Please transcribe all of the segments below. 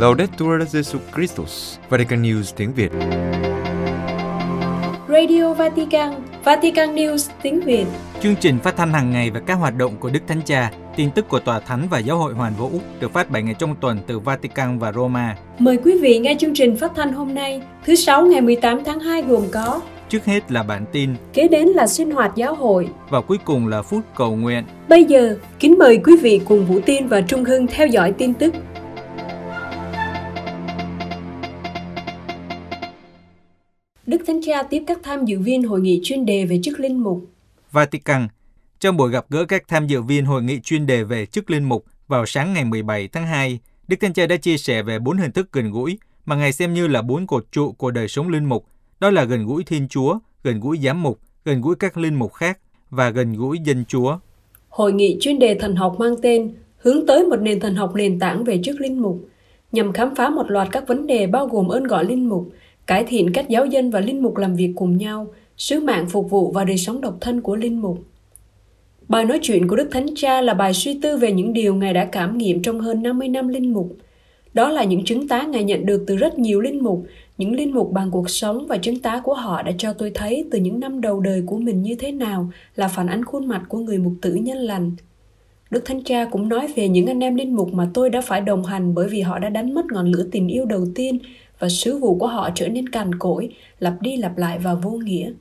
Laudetur Jesus Christus, Vatican News tiếng Việt. Radio Vatican, Vatican News tiếng Việt. Chương trình phát thanh hàng ngày về các hoạt động của Đức Thánh Cha, tin tức của Tòa Thánh và Giáo hội Hoàn Vũ được phát 7 ngày trong tuần từ Vatican và Roma. Mời quý vị nghe chương trình phát thanh hôm nay, thứ Sáu ngày 18 tháng 2 gồm có Trước hết là bản tin Kế đến là sinh hoạt giáo hội. và cuối cùng là phút cầu nguyện. Bây giờ, kính mời quý vị cùng Vũ Tiên và Trung Hưng theo dõi tin tức. Cha tiếp các tham dự viên hội nghị chuyên đề về chức linh mục. Vatican Trong buổi gặp gỡ các tham dự viên hội nghị chuyên đề về chức linh mục vào sáng ngày 17 tháng 2, Đức Thánh Cha đã chia sẻ về bốn hình thức gần gũi mà Ngài xem như là bốn cột trụ của đời sống linh mục. Đó là gần gũi Thiên Chúa, gần gũi giám mục, gần gũi các linh mục khác và gần gũi dân Chúa. Hội nghị chuyên đề thần học mang tên Hướng tới một nền thần học nền tảng về chức linh mục, nhằm khám phá một loạt các vấn đề bao gồm ơn gọi linh mục, cải thiện cách giáo dân và linh mục làm việc cùng nhau, sứ mạng phục vụ và đời sống độc thân của linh mục. Bài nói chuyện của Đức Thánh Cha là bài suy tư về những điều Ngài đã cảm nghiệm trong hơn 50 năm linh mục. Đó là những chứng tá Ngài nhận được từ rất nhiều linh mục, những linh mục bằng cuộc sống và chứng tá của họ đã cho tôi thấy từ những năm đầu đời của mình như thế nào là phản ánh khuôn mặt của người mục tử nhân lành. Đức Thánh Cha cũng nói về những anh em linh mục mà tôi đã phải đồng hành bởi vì họ đã đánh mất ngọn lửa tình yêu đầu tiên và sứ vụ của họ trở nên cằn cỗi, lặp đi lặp lại và vô nghĩa.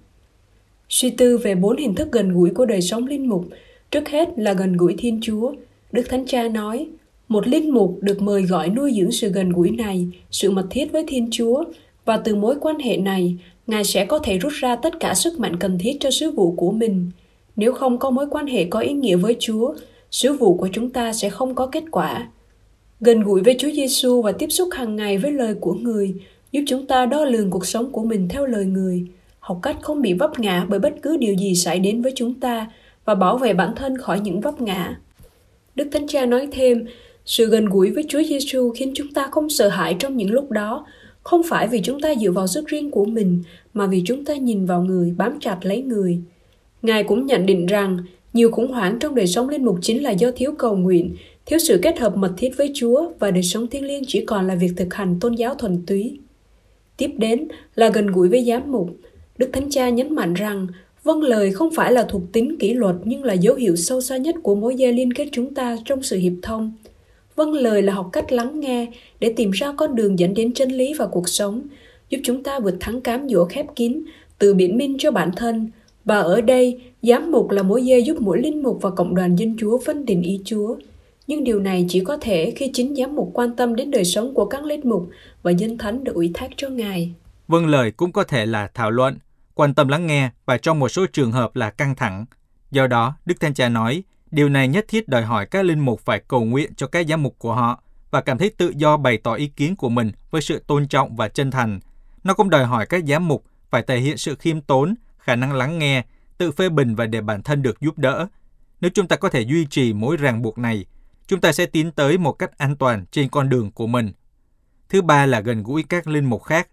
Suy tư về bốn hình thức gần gũi của đời sống linh mục, trước hết là gần gũi Thiên Chúa. Đức Thánh Cha nói, một linh mục được mời gọi nuôi dưỡng sự gần gũi này, sự mật thiết với Thiên Chúa, và từ mối quan hệ này, Ngài sẽ có thể rút ra tất cả sức mạnh cần thiết cho sứ vụ của mình. Nếu không có mối quan hệ có ý nghĩa với Chúa, sứ vụ của chúng ta sẽ không có kết quả. Gần gũi với Chúa Giêsu và tiếp xúc hàng ngày với lời của người giúp chúng ta đo lường cuộc sống của mình theo lời người, học cách không bị vấp ngã bởi bất cứ điều gì xảy đến với chúng ta và bảo vệ bản thân khỏi những vấp ngã. Đức Thánh Cha nói thêm, sự gần gũi với Chúa Giêsu khiến chúng ta không sợ hãi trong những lúc đó, không phải vì chúng ta dựa vào sức riêng của mình, mà vì chúng ta nhìn vào người, bám chặt lấy người. Ngài cũng nhận định rằng, nhiều khủng hoảng trong đời sống linh mục chính là do thiếu cầu nguyện, thiếu sự kết hợp mật thiết với Chúa và đời sống thiêng liêng chỉ còn là việc thực hành tôn giáo thuần túy. Tiếp đến là gần gũi với giám mục. Đức Thánh Cha nhấn mạnh rằng vâng lời không phải là thuộc tính kỷ luật nhưng là dấu hiệu sâu xa nhất của mối dây liên kết chúng ta trong sự hiệp thông. Vâng lời là học cách lắng nghe để tìm ra con đường dẫn đến chân lý và cuộc sống, giúp chúng ta vượt thắng cám dỗ khép kín, tự biện minh cho bản thân. Và ở đây, giám mục là mối dây giúp mỗi linh mục và cộng đoàn dân Chúa phân định ý Chúa. Nhưng điều này chỉ có thể khi chính giám mục quan tâm đến đời sống của các linh mục và dân thánh được ủy thác cho Ngài. Vâng lời cũng có thể là thảo luận, quan tâm lắng nghe và trong một số trường hợp là căng thẳng. Do đó, Đức Thánh Cha nói, điều này nhất thiết đòi hỏi các linh mục phải cầu nguyện cho các giám mục của họ và cảm thấy tự do bày tỏ ý kiến của mình với sự tôn trọng và chân thành. Nó cũng đòi hỏi các giám mục phải thể hiện sự khiêm tốn, khả năng lắng nghe, tự phê bình và để bản thân được giúp đỡ. Nếu chúng ta có thể duy trì mối ràng buộc này, chúng ta sẽ tiến tới một cách an toàn trên con đường của mình. Thứ ba là gần gũi các linh mục khác.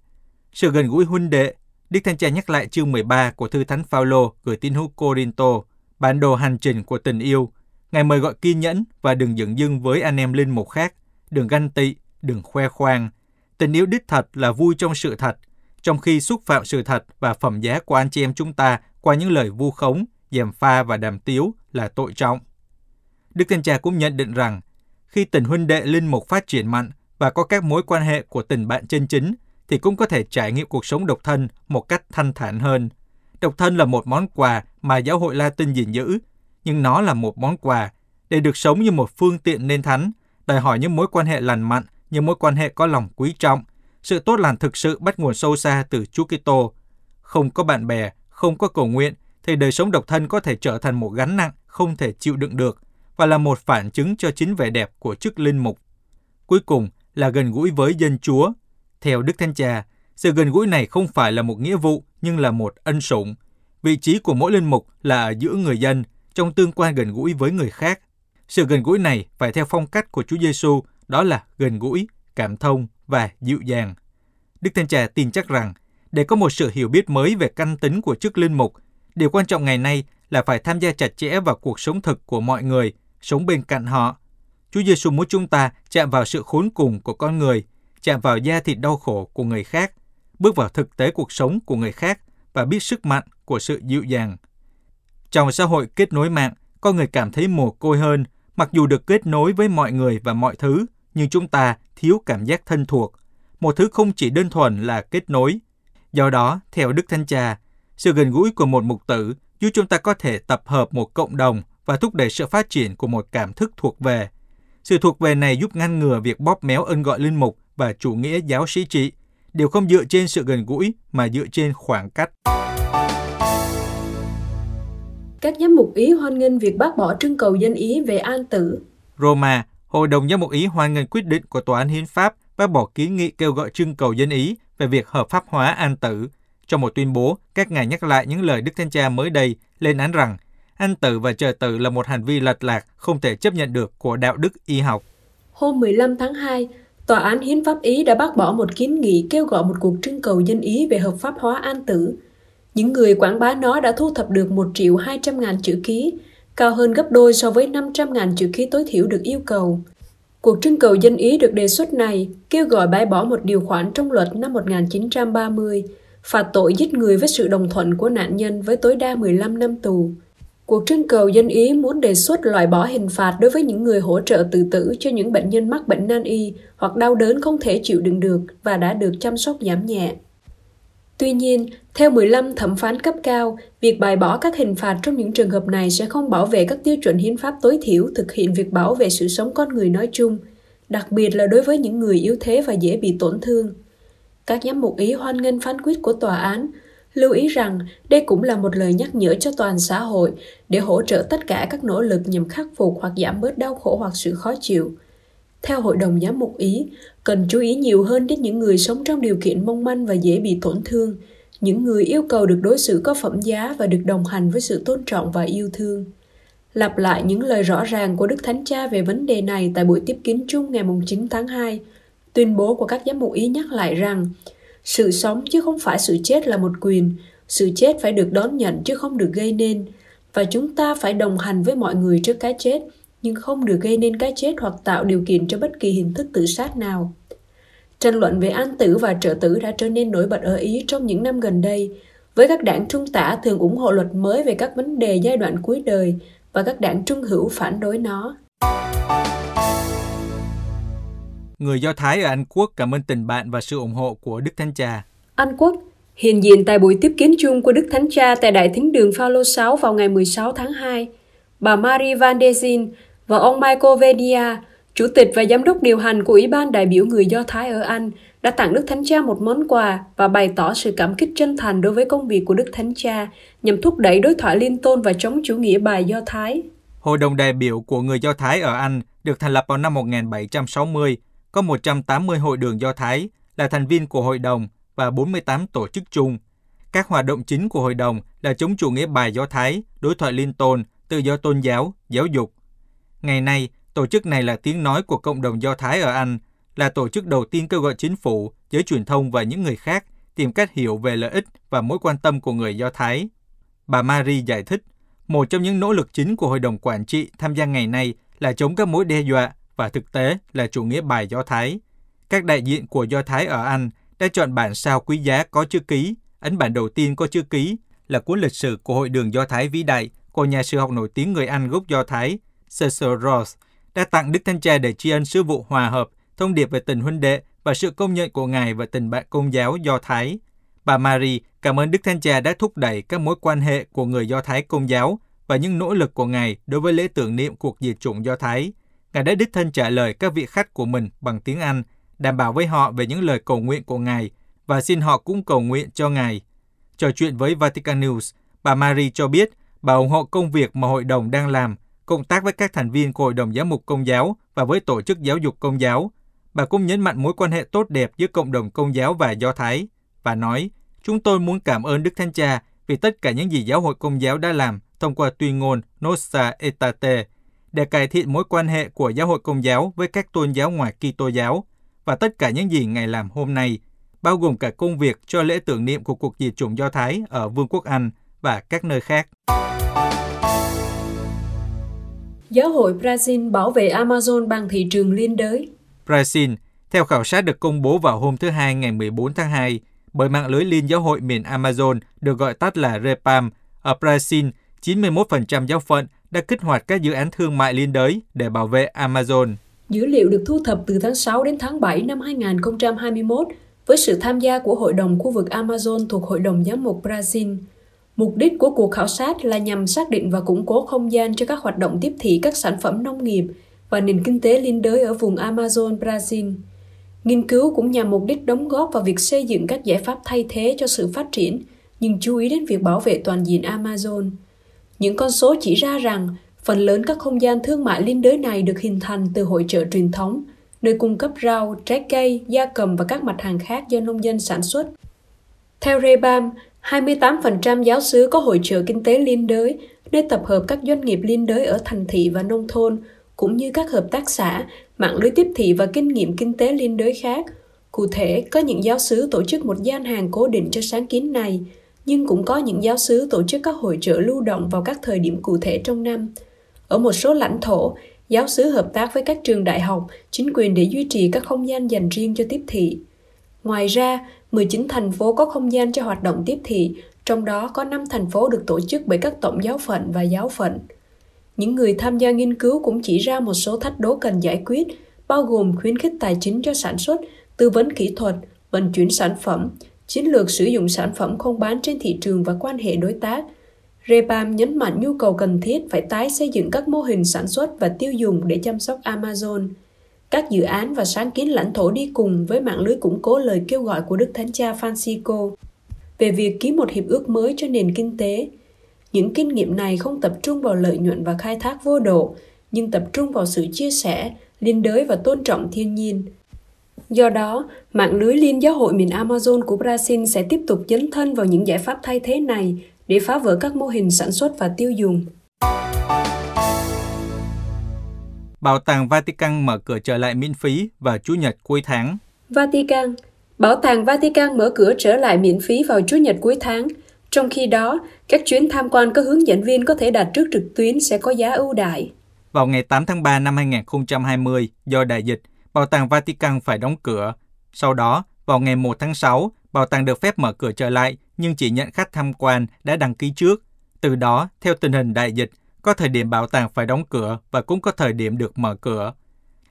Sự gần gũi huynh đệ, Đức Thánh Cha nhắc lại chương 13 của thư Thánh Phaolô gửi tín hữu Corinto, bản đồ hành trình của tình yêu. Ngài mời gọi kiên nhẫn và đừng dựng dưng với anh em linh mục khác, đừng ganh tị, đừng khoe khoang. Tình yêu đích thật là vui trong sự thật, trong khi xúc phạm sự thật và phẩm giá của anh chị em chúng ta qua những lời vu khống, dèm pha và đàm tiếu là tội trọng. Đức Thánh Cha cũng nhận định rằng, khi tình huynh đệ linh mục phát triển mạnh và có các mối quan hệ của tình bạn chân chính, thì cũng có thể trải nghiệm cuộc sống độc thân một cách thanh thản hơn. Độc thân là một món quà mà giáo hội Latin gìn giữ, nhưng nó là một món quà để được sống như một phương tiện nên thánh, đòi hỏi những mối quan hệ lành mạnh, những mối quan hệ có lòng quý trọng. Sự tốt lành thực sự bắt nguồn sâu xa từ Chúa Kitô. Không có bạn bè, không có cầu nguyện, thì đời sống độc thân có thể trở thành một gánh nặng không thể chịu đựng được và là một phản chứng cho chính vẻ đẹp của chức linh mục. Cuối cùng là gần gũi với dân Chúa. Theo Đức Thánh Cha, sự gần gũi này không phải là một nghĩa vụ nhưng là một ân sủng. Vị trí của mỗi linh mục là ở giữa người dân, trong tương quan gần gũi với người khác. Sự gần gũi này phải theo phong cách của Chúa Giêsu, đó là gần gũi, cảm thông và dịu dàng. Đức Thánh Cha tin chắc rằng, để có một sự hiểu biết mới về căn tính của chức linh mục, điều quan trọng ngày nay là phải tham gia chặt chẽ vào cuộc sống thực của mọi người, sống bên cạnh họ. Chúa Giêsu muốn chúng ta chạm vào sự khốn cùng của con người, chạm vào da thịt đau khổ của người khác, bước vào thực tế cuộc sống của người khác và biết sức mạnh của sự dịu dàng. Trong xã hội kết nối mạng, con người cảm thấy mồ côi hơn, mặc dù được kết nối với mọi người và mọi thứ, nhưng chúng ta thiếu cảm giác thân thuộc. Một thứ không chỉ đơn thuần là kết nối. Do đó, theo Đức Thánh Cha, sự gần gũi của một mục tử giúp chúng ta có thể tập hợp một cộng đồng và thúc đẩy sự phát triển của một cảm thức thuộc về. Sự thuộc về này giúp ngăn ngừa việc bóp méo ân gọi linh mục và chủ nghĩa giáo sĩ trị, đều không dựa trên sự gần gũi mà dựa trên khoảng cách. Các giám mục Ý hoan nghênh việc bác bỏ trưng cầu dân Ý về an tử. Roma, Hội đồng giám mục Ý hoan nghênh quyết định của Tòa án Hiến pháp bác bỏ kiến nghị kêu gọi trưng cầu dân Ý về việc hợp pháp hóa an tử. Trong một tuyên bố, các ngài nhắc lại những lời Đức Thánh Cha mới đây lên án rằng an tử và chờ tử là một hành vi lệch lạc không thể chấp nhận được của đạo đức y học. Hôm 15 tháng 2, Tòa án Hiến pháp Ý đã bác bỏ một kiến nghị kêu gọi một cuộc trưng cầu dân Ý về hợp pháp hóa an tử. Những người quảng bá nó đã thu thập được 1 triệu 200 ngàn chữ ký, cao hơn gấp đôi so với 500 ngàn chữ ký tối thiểu được yêu cầu. Cuộc trưng cầu dân Ý được đề xuất này kêu gọi bãi bỏ một điều khoản trong luật năm 1930, phạt tội giết người với sự đồng thuận của nạn nhân với tối đa 15 năm tù. Cuộc trưng cầu dân Ý muốn đề xuất loại bỏ hình phạt đối với những người hỗ trợ tự tử cho những bệnh nhân mắc bệnh nan y hoặc đau đớn không thể chịu đựng được và đã được chăm sóc giảm nhẹ. Tuy nhiên, theo 15 thẩm phán cấp cao, việc bài bỏ các hình phạt trong những trường hợp này sẽ không bảo vệ các tiêu chuẩn hiến pháp tối thiểu thực hiện việc bảo vệ sự sống con người nói chung, đặc biệt là đối với những người yếu thế và dễ bị tổn thương. Các giám mục Ý hoan nghênh phán quyết của tòa án, lưu ý rằng đây cũng là một lời nhắc nhở cho toàn xã hội để hỗ trợ tất cả các nỗ lực nhằm khắc phục hoặc giảm bớt đau khổ hoặc sự khó chịu. Theo Hội đồng Giám mục Ý, cần chú ý nhiều hơn đến những người sống trong điều kiện mong manh và dễ bị tổn thương, những người yêu cầu được đối xử có phẩm giá và được đồng hành với sự tôn trọng và yêu thương. Lặp lại những lời rõ ràng của Đức Thánh Cha về vấn đề này tại buổi tiếp kiến chung ngày 9 tháng 2, tuyên bố của các giám mục Ý nhắc lại rằng sự sống chứ không phải sự chết là một quyền, sự chết phải được đón nhận chứ không được gây nên, và chúng ta phải đồng hành với mọi người trước cái chết – nhưng không được gây nên cái chết hoặc tạo điều kiện cho bất kỳ hình thức tự sát nào. Tranh luận về an tử và trợ tử đã trở nên nổi bật ở Ý trong những năm gần đây, với các đảng trung tả thường ủng hộ luật mới về các vấn đề giai đoạn cuối đời và các đảng trung hữu phản đối nó. Người Do Thái ở Anh Quốc cảm ơn tình bạn và sự ủng hộ của Đức Thánh Cha. Anh Quốc hiện diện tại buổi tiếp kiến chung của Đức Thánh Cha tại Đại Thính đường Phaolô 6 vào ngày 16 tháng 2. Bà Marie Van de Zin và ông Michael Vedia, chủ tịch và giám đốc điều hành của Ủy ban đại biểu người Do Thái ở Anh, đã tặng Đức Thánh Cha một món quà và bày tỏ sự cảm kích chân thành đối với công việc của Đức Thánh Cha nhằm thúc đẩy đối thoại liên tôn và chống chủ nghĩa bài Do Thái. Hội đồng đại biểu của người Do Thái ở Anh được thành lập vào năm 1760, có 180 hội đường Do Thái là thành viên của hội đồng và 48 tổ chức chung. Các hoạt động chính của hội đồng là chống chủ nghĩa bài Do Thái, đối thoại liên tôn, tự do tôn giáo, giáo dục, Ngày nay, tổ chức này là tiếng nói của cộng đồng Do Thái ở Anh, là tổ chức đầu tiên kêu gọi chính phủ, giới truyền thông và những người khác tìm cách hiểu về lợi ích và mối quan tâm của người Do Thái. Bà Marie giải thích, một trong những nỗ lực chính của Hội đồng Quản trị tham gia ngày nay là chống các mối đe dọa và thực tế là chủ nghĩa bài Do Thái. Các đại diện của Do Thái ở Anh đã chọn bản sao quý giá có chữ ký, ấn bản đầu tiên có chữ ký là cuốn lịch sử của Hội đường Do Thái vĩ đại của nhà sử học nổi tiếng người Anh gốc Do Thái Cecil Ross đã tặng Đức Thánh Cha để tri ân sứ vụ hòa hợp, thông điệp về tình huynh đệ và sự công nhận của Ngài và tình bạn công giáo Do Thái. Bà mary cảm ơn Đức Thánh Cha đã thúc đẩy các mối quan hệ của người Do Thái công giáo và những nỗ lực của Ngài đối với lễ tưởng niệm cuộc diệt chủng Do Thái. Ngài đã đích thân trả lời các vị khách của mình bằng tiếng Anh, đảm bảo với họ về những lời cầu nguyện của Ngài và xin họ cũng cầu nguyện cho Ngài. Trò chuyện với Vatican News, bà Marie cho biết bà ủng hộ công việc mà hội đồng đang làm cộng tác với các thành viên của Hội đồng Giám mục Công giáo và với tổ chức giáo dục công giáo. Bà cũng nhấn mạnh mối quan hệ tốt đẹp giữa cộng đồng công giáo và Do Thái và nói, chúng tôi muốn cảm ơn Đức Thánh Cha vì tất cả những gì giáo hội công giáo đã làm thông qua tuyên ngôn Nostra Aetate để cải thiện mối quan hệ của giáo hội công giáo với các tôn giáo ngoài Kitô giáo và tất cả những gì Ngài làm hôm nay, bao gồm cả công việc cho lễ tưởng niệm của cuộc diệt chủng Do Thái ở Vương quốc Anh và các nơi khác. Giáo hội Brazil bảo vệ Amazon bằng thị trường liên đới. Brazil, Theo khảo sát được công bố vào hôm thứ Hai ngày 14 tháng 2, bởi mạng lưới Liên giáo hội miền Amazon được gọi tắt là REPAM, ở Brazil, 91% giáo phận đã kích hoạt các dự án thương mại liên đới để bảo vệ Amazon. Dữ liệu được thu thập từ tháng 6 đến tháng 7 năm 2021 với sự tham gia của Hội đồng khu vực Amazon thuộc Hội đồng Giám mục Brazil. Mục đích của cuộc khảo sát là nhằm xác định và củng cố không gian cho các hoạt động tiếp thị các sản phẩm nông nghiệp và nền kinh tế liên đới ở vùng Amazon, Brazil. Nghiên cứu cũng nhằm mục đích đóng góp vào việc xây dựng các giải pháp thay thế cho sự phát triển, nhưng chú ý đến việc bảo vệ toàn diện Amazon. Những con số chỉ ra rằng phần lớn các không gian thương mại liên đới này được hình thành từ hội trợ truyền thống, nơi cung cấp rau, trái cây, gia cầm và các mặt hàng khác do nông dân sản xuất. Theo Rebam, 28% giáo sứ có hội trợ kinh tế liên đới, nơi tập hợp các doanh nghiệp liên đới ở thành thị và nông thôn, cũng như các hợp tác xã, mạng lưới tiếp thị và kinh nghiệm kinh tế liên đới khác. Cụ thể, có những giáo sứ tổ chức một gian hàng cố định cho sáng kiến này, nhưng cũng có những giáo sứ tổ chức các hội trợ lưu động vào các thời điểm cụ thể trong năm. Ở một số lãnh thổ, giáo sứ hợp tác với các trường đại học, chính quyền để duy trì các không gian dành riêng cho tiếp thị. Ngoài ra, 19 thành phố có không gian cho hoạt động tiếp thị, trong đó có 5 thành phố được tổ chức bởi các tổng giáo phận và giáo phận. Những người tham gia nghiên cứu cũng chỉ ra một số thách đố cần giải quyết, bao gồm khuyến khích tài chính cho sản xuất, tư vấn kỹ thuật, vận chuyển sản phẩm, chiến lược sử dụng sản phẩm không bán trên thị trường và quan hệ đối tác. Repam nhấn mạnh nhu cầu cần thiết phải tái xây dựng các mô hình sản xuất và tiêu dùng để chăm sóc Amazon. Các dự án và sáng kiến lãnh thổ đi cùng với mạng lưới củng cố lời kêu gọi của Đức Thánh Cha Francisco về việc ký một hiệp ước mới cho nền kinh tế. Những kinh nghiệm này không tập trung vào lợi nhuận và khai thác vô độ, nhưng tập trung vào sự chia sẻ, liên đới và tôn trọng thiên nhiên. Do đó, mạng lưới liên giáo hội miền Amazon của Brazil sẽ tiếp tục dấn thân vào những giải pháp thay thế này để phá vỡ các mô hình sản xuất và tiêu dùng. Bảo tàng Vatican mở cửa trở lại miễn phí vào Chủ nhật cuối tháng. Vatican Bảo tàng Vatican mở cửa trở lại miễn phí vào Chủ nhật cuối tháng. Trong khi đó, các chuyến tham quan có hướng dẫn viên có thể đặt trước trực tuyến sẽ có giá ưu đại. Vào ngày 8 tháng 3 năm 2020, do đại dịch, Bảo tàng Vatican phải đóng cửa. Sau đó, vào ngày 1 tháng 6, bảo tàng được phép mở cửa trở lại nhưng chỉ nhận khách tham quan đã đăng ký trước. Từ đó, theo tình hình đại dịch, có thời điểm bảo tàng phải đóng cửa và cũng có thời điểm được mở cửa.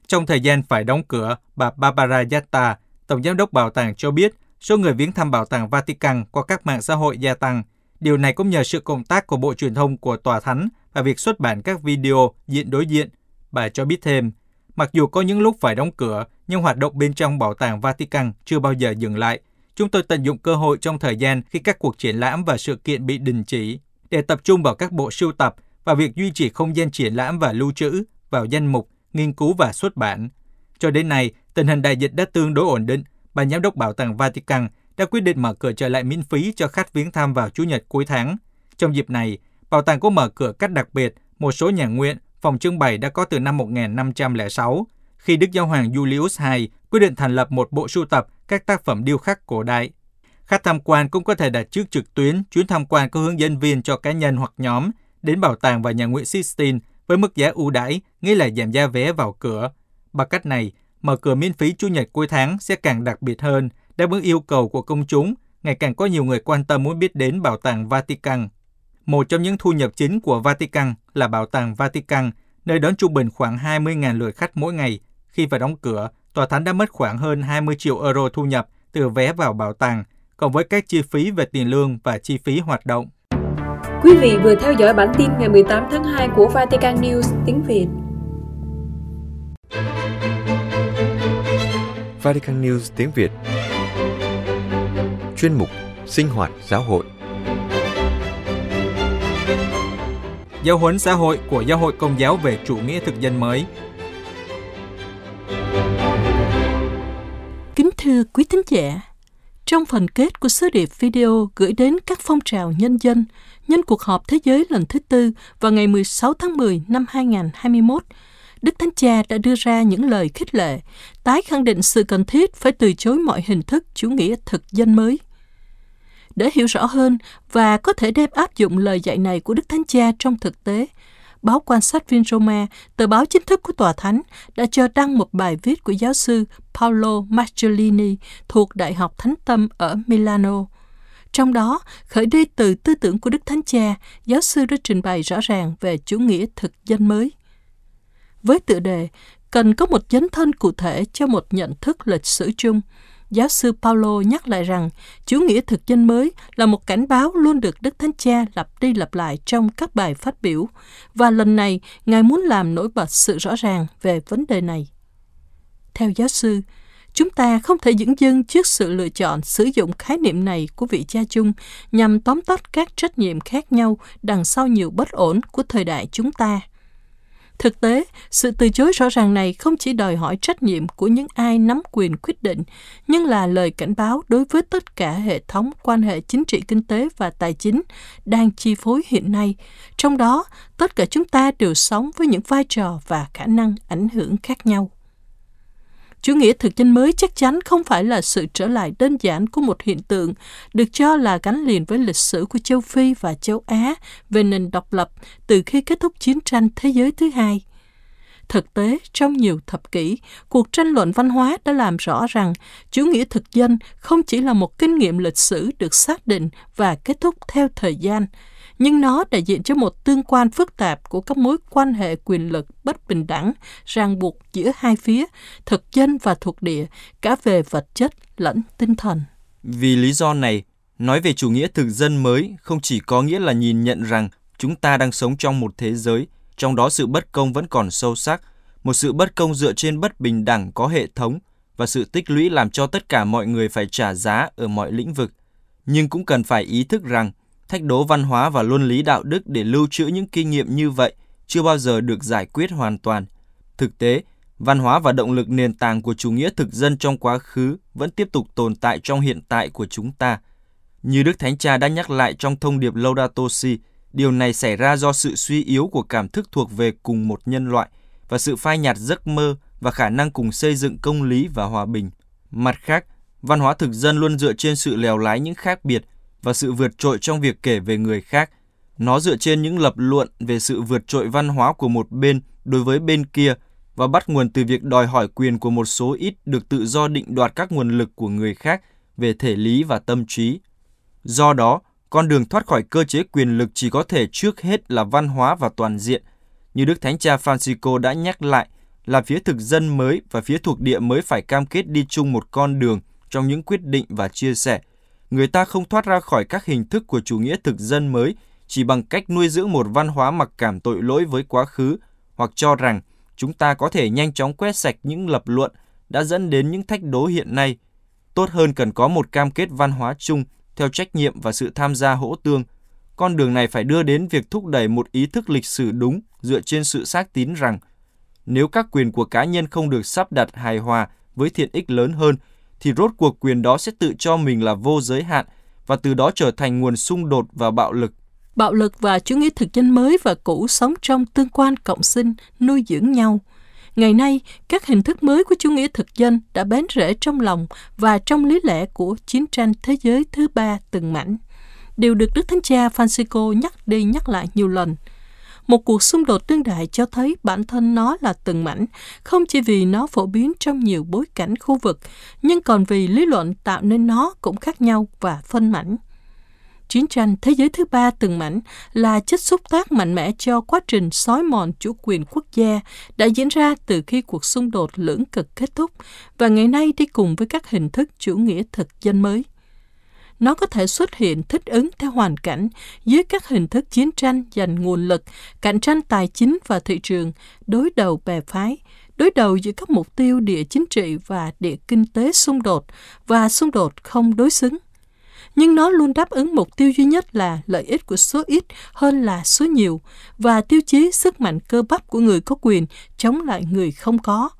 Trong thời gian phải đóng cửa, bà Barbara Yatta, Tổng giám đốc bảo tàng cho biết số người viếng thăm bảo tàng Vatican qua các mạng xã hội gia tăng. Điều này cũng nhờ sự cộng tác của Bộ Truyền thông của Tòa Thánh và việc xuất bản các video diện đối diện. Bà cho biết thêm, mặc dù có những lúc phải đóng cửa, nhưng hoạt động bên trong bảo tàng Vatican chưa bao giờ dừng lại. Chúng tôi tận dụng cơ hội trong thời gian khi các cuộc triển lãm và sự kiện bị đình chỉ để tập trung vào các bộ sưu tập và việc duy trì không gian triển lãm và lưu trữ vào danh mục, nghiên cứu và xuất bản. Cho đến nay, tình hình đại dịch đã tương đối ổn định. Ban giám đốc Bảo tàng Vatican đã quyết định mở cửa trở lại miễn phí cho khách viếng thăm vào Chủ nhật cuối tháng. Trong dịp này, bảo tàng có mở cửa cách đặc biệt, một số nhà nguyện, phòng trưng bày đã có từ năm 1506, khi Đức Giáo hoàng Julius II quyết định thành lập một bộ sưu tập các tác phẩm điêu khắc cổ đại. Khách tham quan cũng có thể đặt trước trực tuyến chuyến tham quan có hướng dẫn viên cho cá nhân hoặc nhóm đến bảo tàng và nhà nguyện Sistine với mức giá ưu đãi, nghĩa là giảm giá vé vào cửa. Bằng cách này, mở cửa miễn phí Chủ nhật cuối tháng sẽ càng đặc biệt hơn, đáp ứng yêu cầu của công chúng, ngày càng có nhiều người quan tâm muốn biết đến bảo tàng Vatican. Một trong những thu nhập chính của Vatican là bảo tàng Vatican, nơi đón trung bình khoảng 20.000 lượt khách mỗi ngày. Khi phải đóng cửa, tòa thánh đã mất khoảng hơn 20 triệu euro thu nhập từ vé vào bảo tàng, cộng với các chi phí về tiền lương và chi phí hoạt động. Quý vị vừa theo dõi bản tin ngày 18 tháng 2 của Vatican News tiếng Việt. Vatican News tiếng Việt Chuyên mục Sinh hoạt giáo hội Giáo huấn xã hội của Giáo hội Công giáo về chủ nghĩa thực dân mới Kính thưa quý thính giả, trong phần kết của sứ điệp video gửi đến các phong trào nhân dân nhân cuộc họp thế giới lần thứ tư vào ngày 16 tháng 10 năm 2021, Đức Thánh Cha đã đưa ra những lời khích lệ, tái khẳng định sự cần thiết phải từ chối mọi hình thức chủ nghĩa thực dân mới. Để hiểu rõ hơn và có thể đem áp dụng lời dạy này của Đức Thánh Cha trong thực tế, báo quan sát viên Roma, tờ báo chính thức của tòa thánh, đã cho đăng một bài viết của giáo sư Paolo Marcellini thuộc Đại học Thánh Tâm ở Milano. Trong đó, khởi đi từ tư tưởng của Đức Thánh Cha, giáo sư đã trình bày rõ ràng về chủ nghĩa thực dân mới. Với tựa đề, cần có một dấn thân cụ thể cho một nhận thức lịch sử chung, giáo sư Paulo nhắc lại rằng chủ nghĩa thực dân mới là một cảnh báo luôn được Đức Thánh Cha lặp đi lặp lại trong các bài phát biểu, và lần này Ngài muốn làm nổi bật sự rõ ràng về vấn đề này. Theo giáo sư, chúng ta không thể dững dưng trước sự lựa chọn sử dụng khái niệm này của vị cha chung nhằm tóm tắt các trách nhiệm khác nhau đằng sau nhiều bất ổn của thời đại chúng ta – Thực tế, sự từ chối rõ ràng này không chỉ đòi hỏi trách nhiệm của những ai nắm quyền quyết định, nhưng là lời cảnh báo đối với tất cả hệ thống quan hệ chính trị kinh tế và tài chính đang chi phối hiện nay. Trong đó, tất cả chúng ta đều sống với những vai trò và khả năng ảnh hưởng khác nhau. Chủ nghĩa thực dân mới chắc chắn không phải là sự trở lại đơn giản của một hiện tượng, được cho là gắn liền với lịch sử của châu Phi và châu Á về nền độc lập từ khi kết thúc chiến tranh thế giới thứ hai. Thực tế, trong nhiều thập kỷ, cuộc tranh luận văn hóa đã làm rõ rằng chủ nghĩa thực dân không chỉ là một kinh nghiệm lịch sử được xác định và kết thúc theo thời gian, nhưng nó đại diện cho một tương quan phức tạp của các mối quan hệ quyền lực bất bình đẳng, ràng buộc giữa hai phía, thực dân và thuộc địa, cả về vật chất lẫn tinh thần. Vì lý do này, nói về chủ nghĩa thực dân mới không chỉ có nghĩa là nhìn nhận rằng chúng ta đang sống trong một thế giới, trong đó sự bất công vẫn còn sâu sắc, một sự bất công dựa trên bất bình đẳng có hệ thống và sự tích lũy làm cho tất cả mọi người phải trả giá ở mọi lĩnh vực. Nhưng cũng cần phải ý thức rằng thách đố văn hóa và luân lý đạo đức để lưu trữ những kinh nghiệm như vậy chưa bao giờ được giải quyết hoàn toàn. Thực tế, văn hóa và động lực nền tảng của chủ nghĩa thực dân trong quá khứ vẫn tiếp tục tồn tại trong hiện tại của chúng ta. Như Đức Thánh Cha đã nhắc lại trong thông điệp Laudato Si, điều này xảy ra do sự suy yếu của cảm thức thuộc về cùng một nhân loại và sự phai nhạt giấc mơ và khả năng cùng xây dựng công lý và hòa bình. Mặt khác, văn hóa thực dân luôn dựa trên sự lèo lái những khác biệt và sự vượt trội trong việc kể về người khác. Nó dựa trên những lập luận về sự vượt trội văn hóa của một bên đối với bên kia và bắt nguồn từ việc đòi hỏi quyền của một số ít được tự do định đoạt các nguồn lực của người khác về thể lý và tâm trí. Do đó, con đường thoát khỏi cơ chế quyền lực chỉ có thể trước hết là văn hóa và toàn diện. Như Đức Thánh Cha Francisco đã nhắc lại, là phía thực dân mới và phía thuộc địa mới phải cam kết đi chung một con đường trong những quyết định và chia sẻ – người ta không thoát ra khỏi các hình thức của chủ nghĩa thực dân mới chỉ bằng cách nuôi dưỡng một văn hóa mặc cảm tội lỗi với quá khứ hoặc cho rằng chúng ta có thể nhanh chóng quét sạch những lập luận đã dẫn đến những thách đố hiện nay. Tốt hơn cần có một cam kết văn hóa chung theo trách nhiệm và sự tham gia hỗ tương. Con đường này phải đưa đến việc thúc đẩy một ý thức lịch sử đúng dựa trên sự xác tín rằng nếu các quyền của cá nhân không được sắp đặt hài hòa với thiện ích lớn hơn thì rốt cuộc quyền đó sẽ tự cho mình là vô giới hạn và từ đó trở thành nguồn xung đột và bạo lực. Bạo lực và chủ nghĩa thực dân mới và cũ sống trong tương quan cộng sinh, nuôi dưỡng nhau. Ngày nay, các hình thức mới của chủ nghĩa thực dân đã bén rễ trong lòng và trong lý lẽ của chiến tranh thế giới thứ ba từng mảnh. Điều được Đức Thánh Cha Francisco nhắc đi nhắc lại nhiều lần – một cuộc xung đột đương đại cho thấy bản thân nó là từng mảnh, không chỉ vì nó phổ biến trong nhiều bối cảnh khu vực, nhưng còn vì lý luận tạo nên nó cũng khác nhau và phân mảnh. Chiến tranh thế giới thứ ba từng mảnh là chất xúc tác mạnh mẽ cho quá trình xói mòn chủ quyền quốc gia đã diễn ra từ khi cuộc xung đột lưỡng cực kết thúc và ngày nay đi cùng với các hình thức chủ nghĩa thực dân mới nó có thể xuất hiện thích ứng theo hoàn cảnh dưới các hình thức chiến tranh giành nguồn lực, cạnh tranh tài chính và thị trường, đối đầu bè phái, đối đầu giữa các mục tiêu địa chính trị và địa kinh tế xung đột và xung đột không đối xứng. Nhưng nó luôn đáp ứng mục tiêu duy nhất là lợi ích của số ít hơn là số nhiều và tiêu chí sức mạnh cơ bắp của người có quyền chống lại người không có –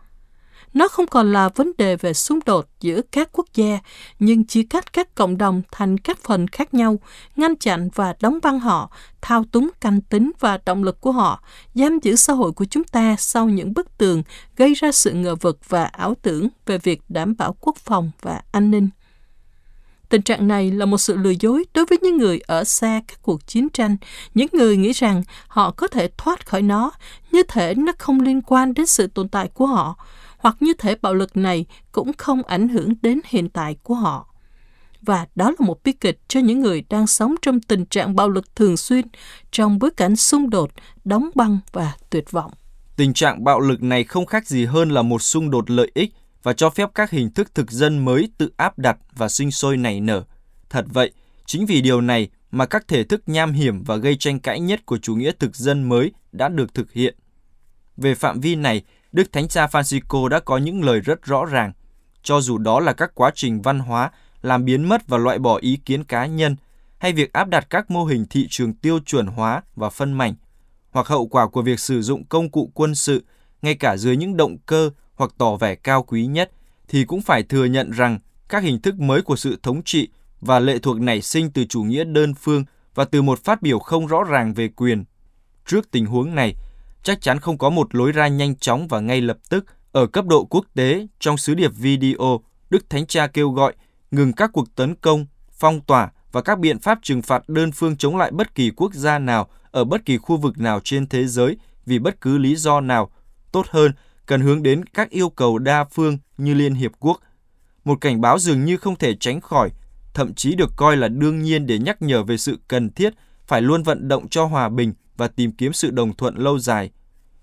nó không còn là vấn đề về xung đột giữa các quốc gia, nhưng chia cắt các cộng đồng thành các phần khác nhau, ngăn chặn và đóng băng họ, thao túng canh tính và động lực của họ, giam giữ xã hội của chúng ta sau những bức tường gây ra sự ngờ vực và ảo tưởng về việc đảm bảo quốc phòng và an ninh. Tình trạng này là một sự lừa dối đối với những người ở xa các cuộc chiến tranh, những người nghĩ rằng họ có thể thoát khỏi nó, như thể nó không liên quan đến sự tồn tại của họ, hoặc như thể bạo lực này cũng không ảnh hưởng đến hiện tại của họ. Và đó là một bi kịch cho những người đang sống trong tình trạng bạo lực thường xuyên, trong bối cảnh xung đột, đóng băng và tuyệt vọng. Tình trạng bạo lực này không khác gì hơn là một xung đột lợi ích và cho phép các hình thức thực dân mới tự áp đặt và sinh sôi nảy nở. Thật vậy, chính vì điều này mà các thể thức nham hiểm và gây tranh cãi nhất của chủ nghĩa thực dân mới đã được thực hiện. Về phạm vi này, Đức Thánh Cha Francisco đã có những lời rất rõ ràng. Cho dù đó là các quá trình văn hóa làm biến mất và loại bỏ ý kiến cá nhân, hay việc áp đặt các mô hình thị trường tiêu chuẩn hóa và phân mảnh, hoặc hậu quả của việc sử dụng công cụ quân sự, ngay cả dưới những động cơ hoặc tỏ vẻ cao quý nhất, thì cũng phải thừa nhận rằng các hình thức mới của sự thống trị và lệ thuộc nảy sinh từ chủ nghĩa đơn phương và từ một phát biểu không rõ ràng về quyền. Trước tình huống này, chắc chắn không có một lối ra nhanh chóng và ngay lập tức ở cấp độ quốc tế trong sứ điệp video, Đức Thánh Cha kêu gọi ngừng các cuộc tấn công, phong tỏa và các biện pháp trừng phạt đơn phương chống lại bất kỳ quốc gia nào ở bất kỳ khu vực nào trên thế giới vì bất cứ lý do nào. Tốt hơn, cần hướng đến các yêu cầu đa phương như Liên Hiệp Quốc. Một cảnh báo dường như không thể tránh khỏi, thậm chí được coi là đương nhiên để nhắc nhở về sự cần thiết phải luôn vận động cho hòa bình và tìm kiếm sự đồng thuận lâu dài.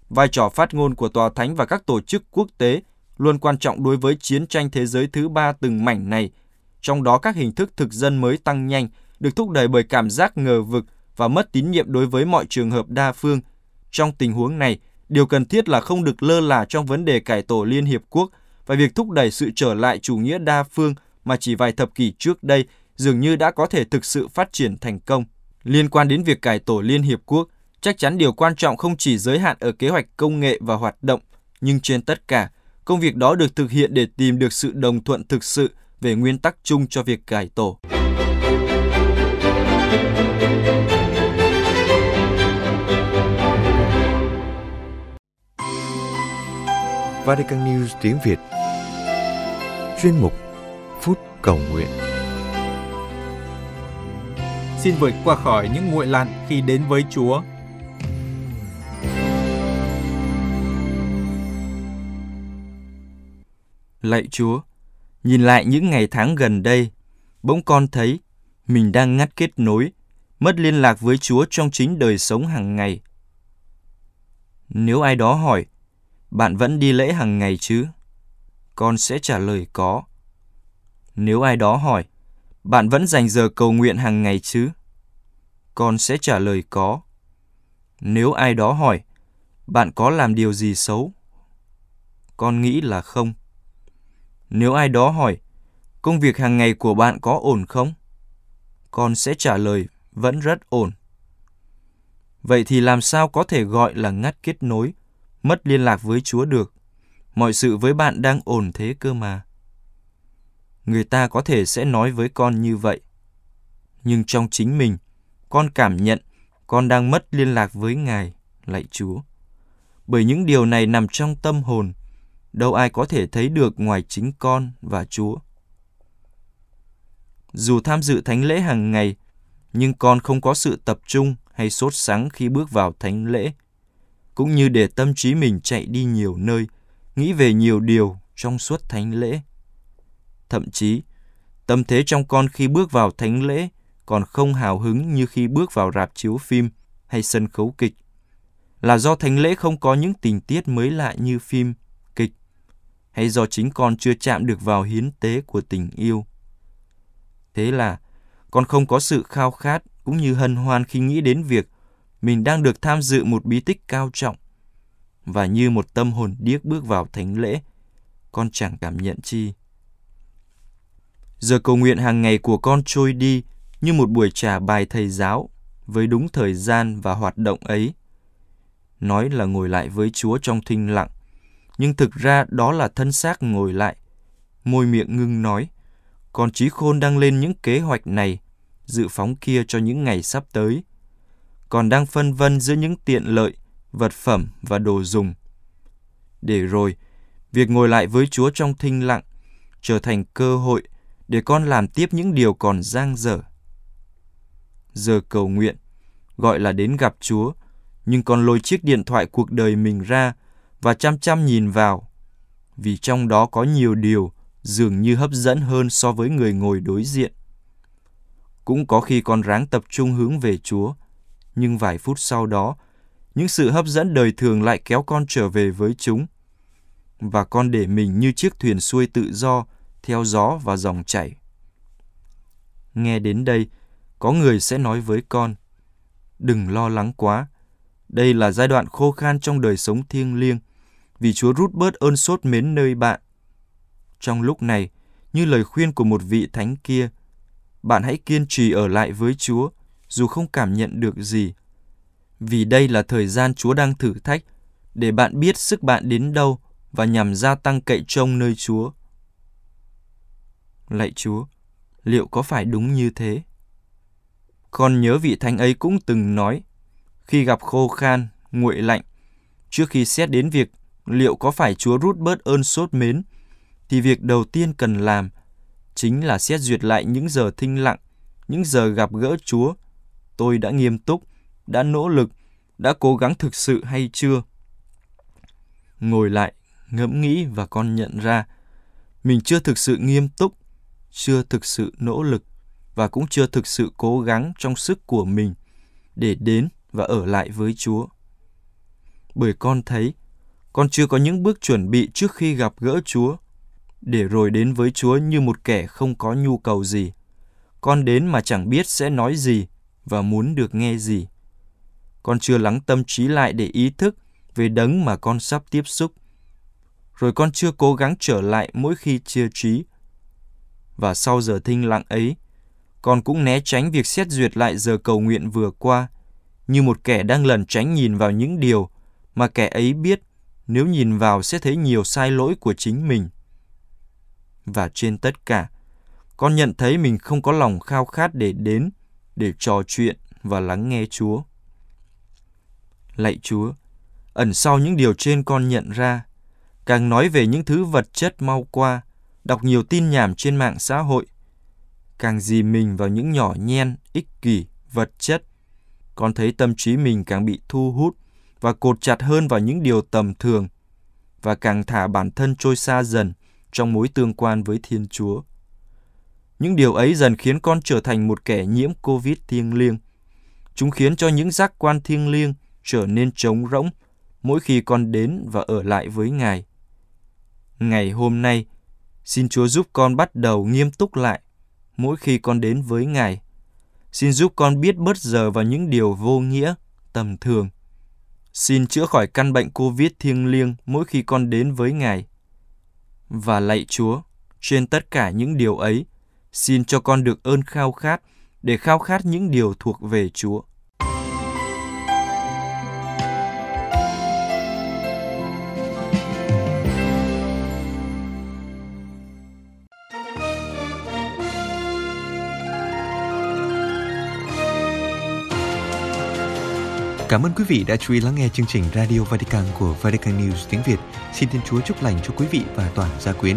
Vai trò phát ngôn của Tòa Thánh và các tổ chức quốc tế luôn quan trọng đối với chiến tranh thế giới thứ ba từng mảnh này, trong đó các hình thức thực dân mới tăng nhanh, được thúc đẩy bởi cảm giác ngờ vực và mất tín nhiệm đối với mọi trường hợp đa phương. Trong tình huống này, điều cần thiết là không được lơ là trong vấn đề cải tổ Liên Hiệp Quốc và việc thúc đẩy sự trở lại chủ nghĩa đa phương mà chỉ vài thập kỷ trước đây dường như đã có thể thực sự phát triển thành công. Liên quan đến việc cải tổ Liên Hiệp Quốc, chắc chắn điều quan trọng không chỉ giới hạn ở kế hoạch công nghệ và hoạt động, nhưng trên tất cả, công việc đó được thực hiện để tìm được sự đồng thuận thực sự về nguyên tắc chung cho việc cải tổ. Vatican News tiếng Việt Chuyên mục Phút Cầu Nguyện Xin vượt qua khỏi những nguội lạnh khi đến với Chúa. Lạy Chúa, nhìn lại những ngày tháng gần đây, bỗng con thấy mình đang ngắt kết nối, mất liên lạc với Chúa trong chính đời sống hàng ngày. Nếu ai đó hỏi, bạn vẫn đi lễ hàng ngày chứ? Con sẽ trả lời có. Nếu ai đó hỏi, bạn vẫn dành giờ cầu nguyện hàng ngày chứ? Con sẽ trả lời có. Nếu ai đó hỏi, bạn có làm điều gì xấu? Con nghĩ là không. Nếu ai đó hỏi, công việc hàng ngày của bạn có ổn không? Con sẽ trả lời vẫn rất ổn. Vậy thì làm sao có thể gọi là ngắt kết nối mất liên lạc với Chúa được. Mọi sự với bạn đang ổn thế cơ mà. Người ta có thể sẽ nói với con như vậy. Nhưng trong chính mình, con cảm nhận con đang mất liên lạc với Ngài, lạy Chúa. Bởi những điều này nằm trong tâm hồn, đâu ai có thể thấy được ngoài chính con và Chúa. Dù tham dự thánh lễ hàng ngày, nhưng con không có sự tập trung hay sốt sắng khi bước vào thánh lễ cũng như để tâm trí mình chạy đi nhiều nơi, nghĩ về nhiều điều trong suốt thánh lễ. Thậm chí, tâm thế trong con khi bước vào thánh lễ còn không hào hứng như khi bước vào rạp chiếu phim hay sân khấu kịch. Là do thánh lễ không có những tình tiết mới lạ như phim, kịch, hay do chính con chưa chạm được vào hiến tế của tình yêu. Thế là, con không có sự khao khát cũng như hân hoan khi nghĩ đến việc mình đang được tham dự một bí tích cao trọng. Và như một tâm hồn điếc bước vào thánh lễ, con chẳng cảm nhận chi. Giờ cầu nguyện hàng ngày của con trôi đi như một buổi trà bài thầy giáo với đúng thời gian và hoạt động ấy. Nói là ngồi lại với Chúa trong thinh lặng, nhưng thực ra đó là thân xác ngồi lại. Môi miệng ngưng nói, còn trí khôn đang lên những kế hoạch này, dự phóng kia cho những ngày sắp tới còn đang phân vân giữa những tiện lợi, vật phẩm và đồ dùng. Để rồi, việc ngồi lại với Chúa trong thinh lặng trở thành cơ hội để con làm tiếp những điều còn dang dở. Giờ cầu nguyện, gọi là đến gặp Chúa, nhưng con lôi chiếc điện thoại cuộc đời mình ra và chăm chăm nhìn vào, vì trong đó có nhiều điều dường như hấp dẫn hơn so với người ngồi đối diện. Cũng có khi con ráng tập trung hướng về Chúa, nhưng vài phút sau đó, những sự hấp dẫn đời thường lại kéo con trở về với chúng. Và con để mình như chiếc thuyền xuôi tự do, theo gió và dòng chảy. Nghe đến đây, có người sẽ nói với con, đừng lo lắng quá. Đây là giai đoạn khô khan trong đời sống thiêng liêng, vì Chúa rút bớt ơn sốt mến nơi bạn. Trong lúc này, như lời khuyên của một vị thánh kia, bạn hãy kiên trì ở lại với Chúa, dù không cảm nhận được gì. Vì đây là thời gian Chúa đang thử thách, để bạn biết sức bạn đến đâu và nhằm gia tăng cậy trông nơi Chúa. Lạy Chúa, liệu có phải đúng như thế? Con nhớ vị thánh ấy cũng từng nói, khi gặp khô khan, nguội lạnh, trước khi xét đến việc liệu có phải Chúa rút bớt ơn sốt mến, thì việc đầu tiên cần làm chính là xét duyệt lại những giờ thinh lặng, những giờ gặp gỡ Chúa. Tôi đã nghiêm túc, đã nỗ lực, đã cố gắng thực sự hay chưa? Ngồi lại, ngẫm nghĩ và con nhận ra mình chưa thực sự nghiêm túc, chưa thực sự nỗ lực và cũng chưa thực sự cố gắng trong sức của mình để đến và ở lại với Chúa. Bởi con thấy con chưa có những bước chuẩn bị trước khi gặp gỡ Chúa, để rồi đến với Chúa như một kẻ không có nhu cầu gì. Con đến mà chẳng biết sẽ nói gì và muốn được nghe gì. Con chưa lắng tâm trí lại để ý thức về đấng mà con sắp tiếp xúc. Rồi con chưa cố gắng trở lại mỗi khi chia trí. Và sau giờ thinh lặng ấy, con cũng né tránh việc xét duyệt lại giờ cầu nguyện vừa qua, như một kẻ đang lẩn tránh nhìn vào những điều mà kẻ ấy biết nếu nhìn vào sẽ thấy nhiều sai lỗi của chính mình. Và trên tất cả, con nhận thấy mình không có lòng khao khát để đến, để trò chuyện và lắng nghe Chúa. Lạy Chúa, ẩn sau những điều trên con nhận ra, càng nói về những thứ vật chất mau qua, đọc nhiều tin nhảm trên mạng xã hội, càng dì mình vào những nhỏ nhen, ích kỷ, vật chất, con thấy tâm trí mình càng bị thu hút và cột chặt hơn vào những điều tầm thường và càng thả bản thân trôi xa dần trong mối tương quan với Thiên Chúa. Những điều ấy dần khiến con trở thành một kẻ nhiễm Covid thiêng liêng. Chúng khiến cho những giác quan thiêng liêng trở nên trống rỗng mỗi khi con đến và ở lại với Ngài. Ngày hôm nay, xin Chúa giúp con bắt đầu nghiêm túc lại mỗi khi con đến với Ngài. Xin giúp con biết bớt giờ vào những điều vô nghĩa, tầm thường Xin chữa khỏi căn bệnh Covid thiêng liêng mỗi khi con đến với Ngài. Và lạy Chúa, trên tất cả những điều ấy, xin cho con được ơn khao khát, để khao khát những điều thuộc về Chúa. Cảm ơn quý vị đã chú ý lắng nghe chương trình Radio Vatican của Vatican News tiếng Việt. Xin Thiên Chúa chúc lành cho quý vị và toàn gia quyến.